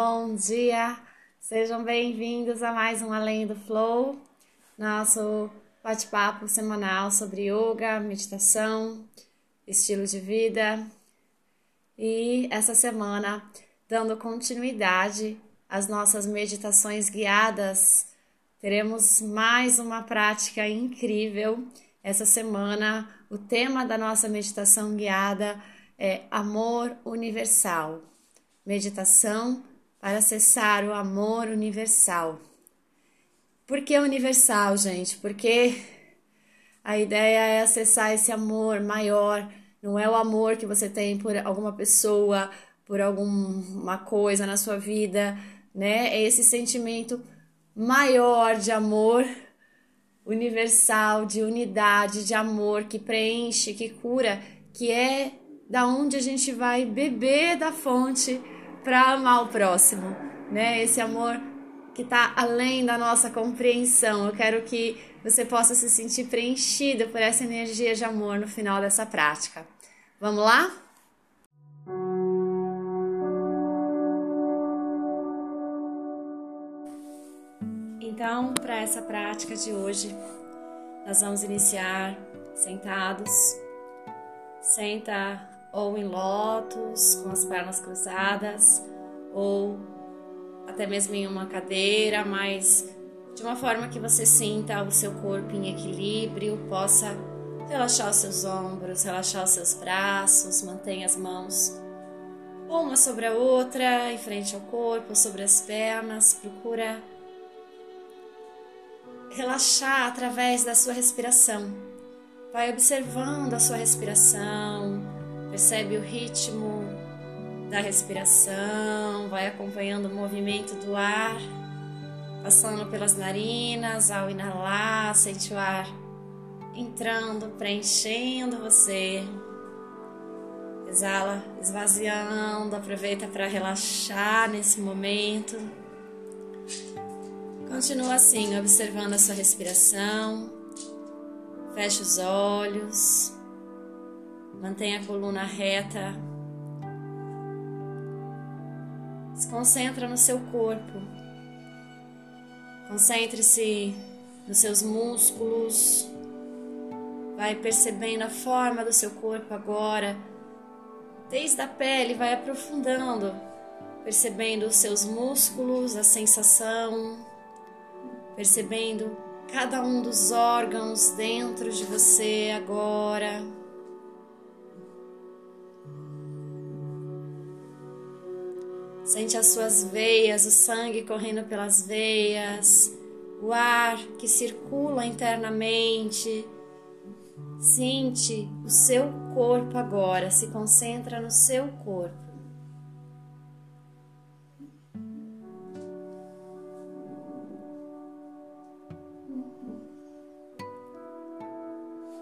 bom dia! Sejam bem-vindos a mais um Além do Flow, nosso bate-papo semanal sobre yoga, meditação, estilo de vida. E essa semana, dando continuidade às nossas meditações guiadas, teremos mais uma prática incrível. Essa semana, o tema da nossa meditação guiada é Amor Universal. Meditação para acessar o amor universal. Por que universal, gente? Porque a ideia é acessar esse amor maior, não é o amor que você tem por alguma pessoa, por alguma coisa na sua vida, né? É esse sentimento maior de amor universal, de unidade, de amor que preenche, que cura, que é da onde a gente vai beber da fonte para amar o próximo, né? Esse amor que está além da nossa compreensão. Eu quero que você possa se sentir preenchido por essa energia de amor no final dessa prática. Vamos lá? Então, para essa prática de hoje, nós vamos iniciar sentados. Senta ou em lótus, com as pernas cruzadas, ou até mesmo em uma cadeira, mas de uma forma que você sinta o seu corpo em equilíbrio, possa relaxar os seus ombros, relaxar os seus braços, mantenha as mãos uma sobre a outra, em frente ao corpo, sobre as pernas, procura relaxar através da sua respiração. Vai observando a sua respiração, Percebe o ritmo da respiração, vai acompanhando o movimento do ar, passando pelas narinas ao inalar, sente o ar entrando, preenchendo você. Exala, esvaziando, aproveita para relaxar nesse momento. Continua assim, observando a sua respiração. Feche os olhos. Mantenha a coluna reta. Se concentra no seu corpo. Concentre-se nos seus músculos. Vai percebendo a forma do seu corpo agora. Desde a pele, vai aprofundando, percebendo os seus músculos, a sensação, percebendo cada um dos órgãos dentro de você agora. Sente as suas veias, o sangue correndo pelas veias, o ar que circula internamente. Sente o seu corpo agora, se concentra no seu corpo.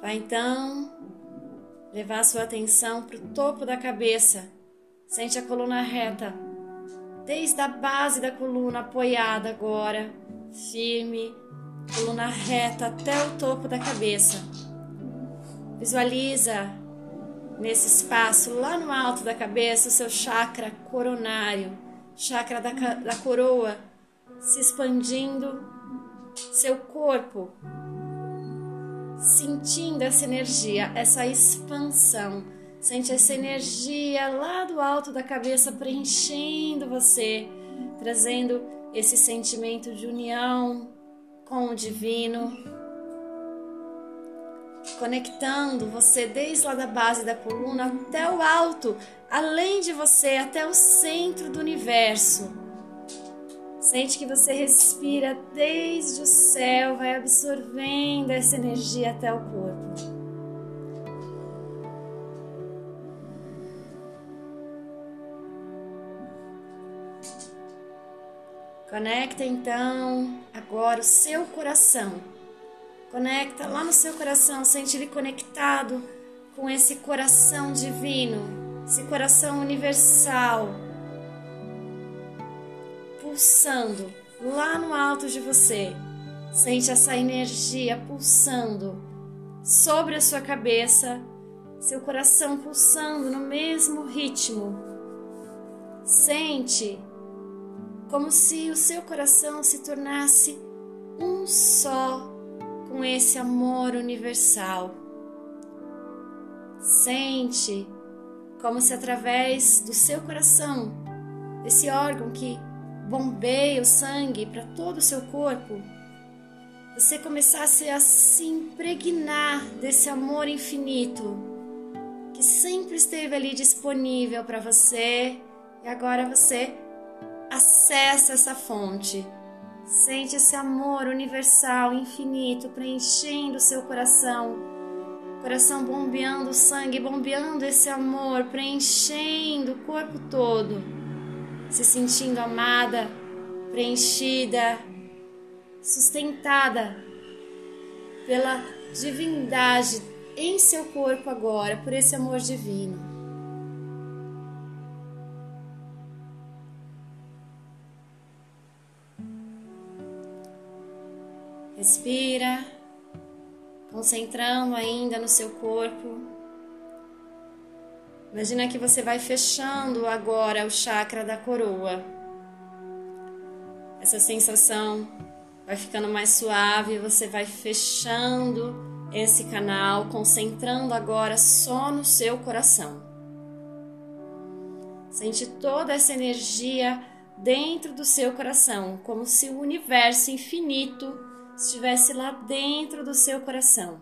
Vai então levar sua atenção para o topo da cabeça. Sente a coluna reta desde a base da coluna apoiada agora, firme, coluna reta até o topo da cabeça. Visualiza nesse espaço lá no alto da cabeça o seu chakra coronário, chakra da, da coroa, se expandindo, seu corpo sentindo essa energia, essa expansão Sente essa energia lá do alto da cabeça preenchendo você, trazendo esse sentimento de união com o divino, conectando você desde lá da base da coluna até o alto, além de você, até o centro do universo. Sente que você respira desde o céu, vai absorvendo essa energia até o corpo. Conecta então agora o seu coração. Conecta lá no seu coração, sente ele conectado com esse coração divino, esse coração universal, pulsando lá no alto de você. Sente essa energia pulsando sobre a sua cabeça, seu coração pulsando no mesmo ritmo. Sente como se o seu coração se tornasse um só com esse amor universal. Sente como se através do seu coração, desse órgão que bombeia o sangue para todo o seu corpo, você começasse a se impregnar desse amor infinito que sempre esteve ali disponível para você e agora você acessa essa fonte. Sente esse amor universal, infinito, preenchendo seu coração. Coração bombeando o sangue, bombeando esse amor, preenchendo o corpo todo. Se sentindo amada, preenchida, sustentada pela divindade em seu corpo agora, por esse amor divino. Respira, concentrando ainda no seu corpo. Imagina que você vai fechando agora o chakra da coroa. Essa sensação vai ficando mais suave, você vai fechando esse canal, concentrando agora só no seu coração. Sente toda essa energia dentro do seu coração, como se o universo infinito estivesse lá dentro do seu coração.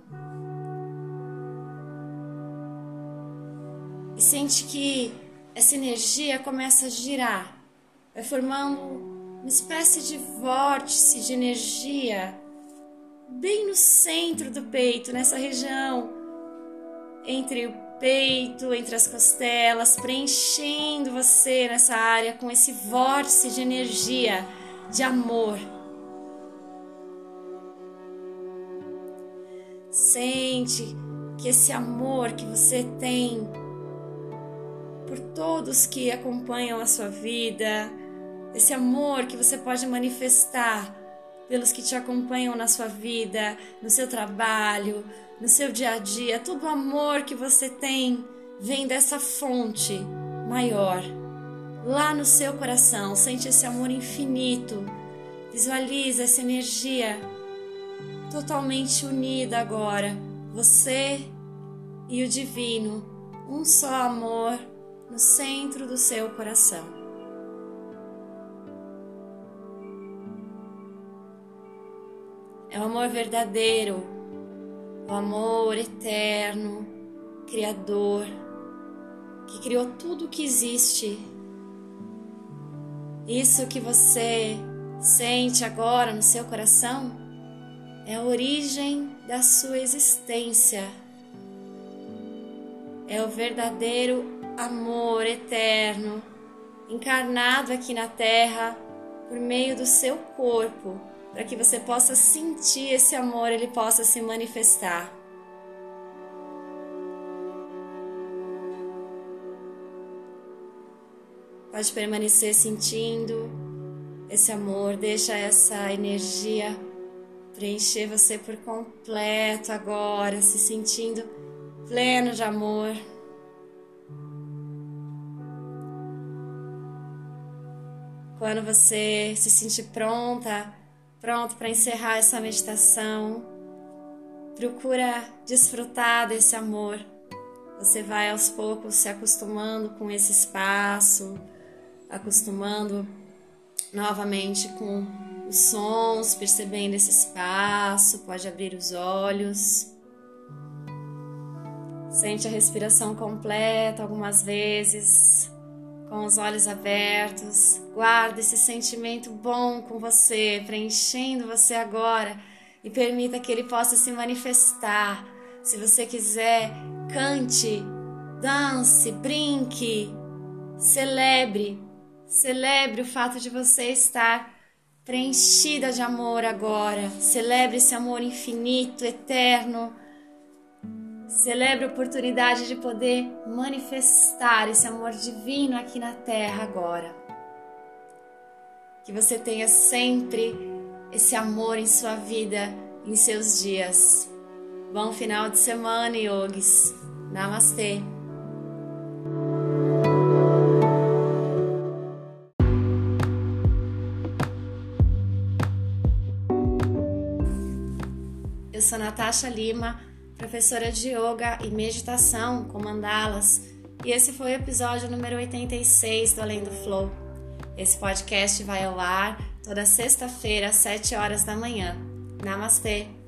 E sente que essa energia começa a girar, vai formando uma espécie de vórtice de energia bem no centro do peito, nessa região entre o peito, entre as costelas, preenchendo você nessa área com esse vórtice de energia, de amor. Sente que esse amor que você tem por todos que acompanham a sua vida, esse amor que você pode manifestar pelos que te acompanham na sua vida, no seu trabalho, no seu dia a dia, todo o amor que você tem vem dessa fonte maior, lá no seu coração. Sente esse amor infinito, visualiza essa energia totalmente unida agora, você e o divino, um só amor no centro do seu coração. É o amor verdadeiro, o amor eterno, criador, que criou tudo o que existe. Isso que você sente agora no seu coração é a origem da sua existência. É o verdadeiro amor eterno encarnado aqui na Terra por meio do seu corpo, para que você possa sentir esse amor, ele possa se manifestar. Pode permanecer sentindo esse amor, deixa essa energia preencher você por completo agora, se sentindo pleno de amor. Quando você se sentir pronta, pronto para encerrar essa meditação, procura desfrutar desse amor. Você vai aos poucos se acostumando com esse espaço, acostumando novamente com os sons, percebendo esse espaço, pode abrir os olhos. Sente a respiração completa algumas vezes, com os olhos abertos. Guarda esse sentimento bom com você, preenchendo você agora e permita que ele possa se manifestar. Se você quiser, cante, dance, brinque, celebre, celebre o fato de você estar preenchida de amor agora. Celebre esse amor infinito, eterno. Celebre a oportunidade de poder manifestar esse amor divino aqui na terra agora. Que você tenha sempre esse amor em sua vida, em seus dias. Bom final de semana, yogis. Namastê. Sou Natasha Lima, professora de yoga e meditação com mandalas, e esse foi o episódio número 86 do Além do Flow. Esse podcast vai ao ar toda sexta-feira às 7 horas da manhã. Namastê!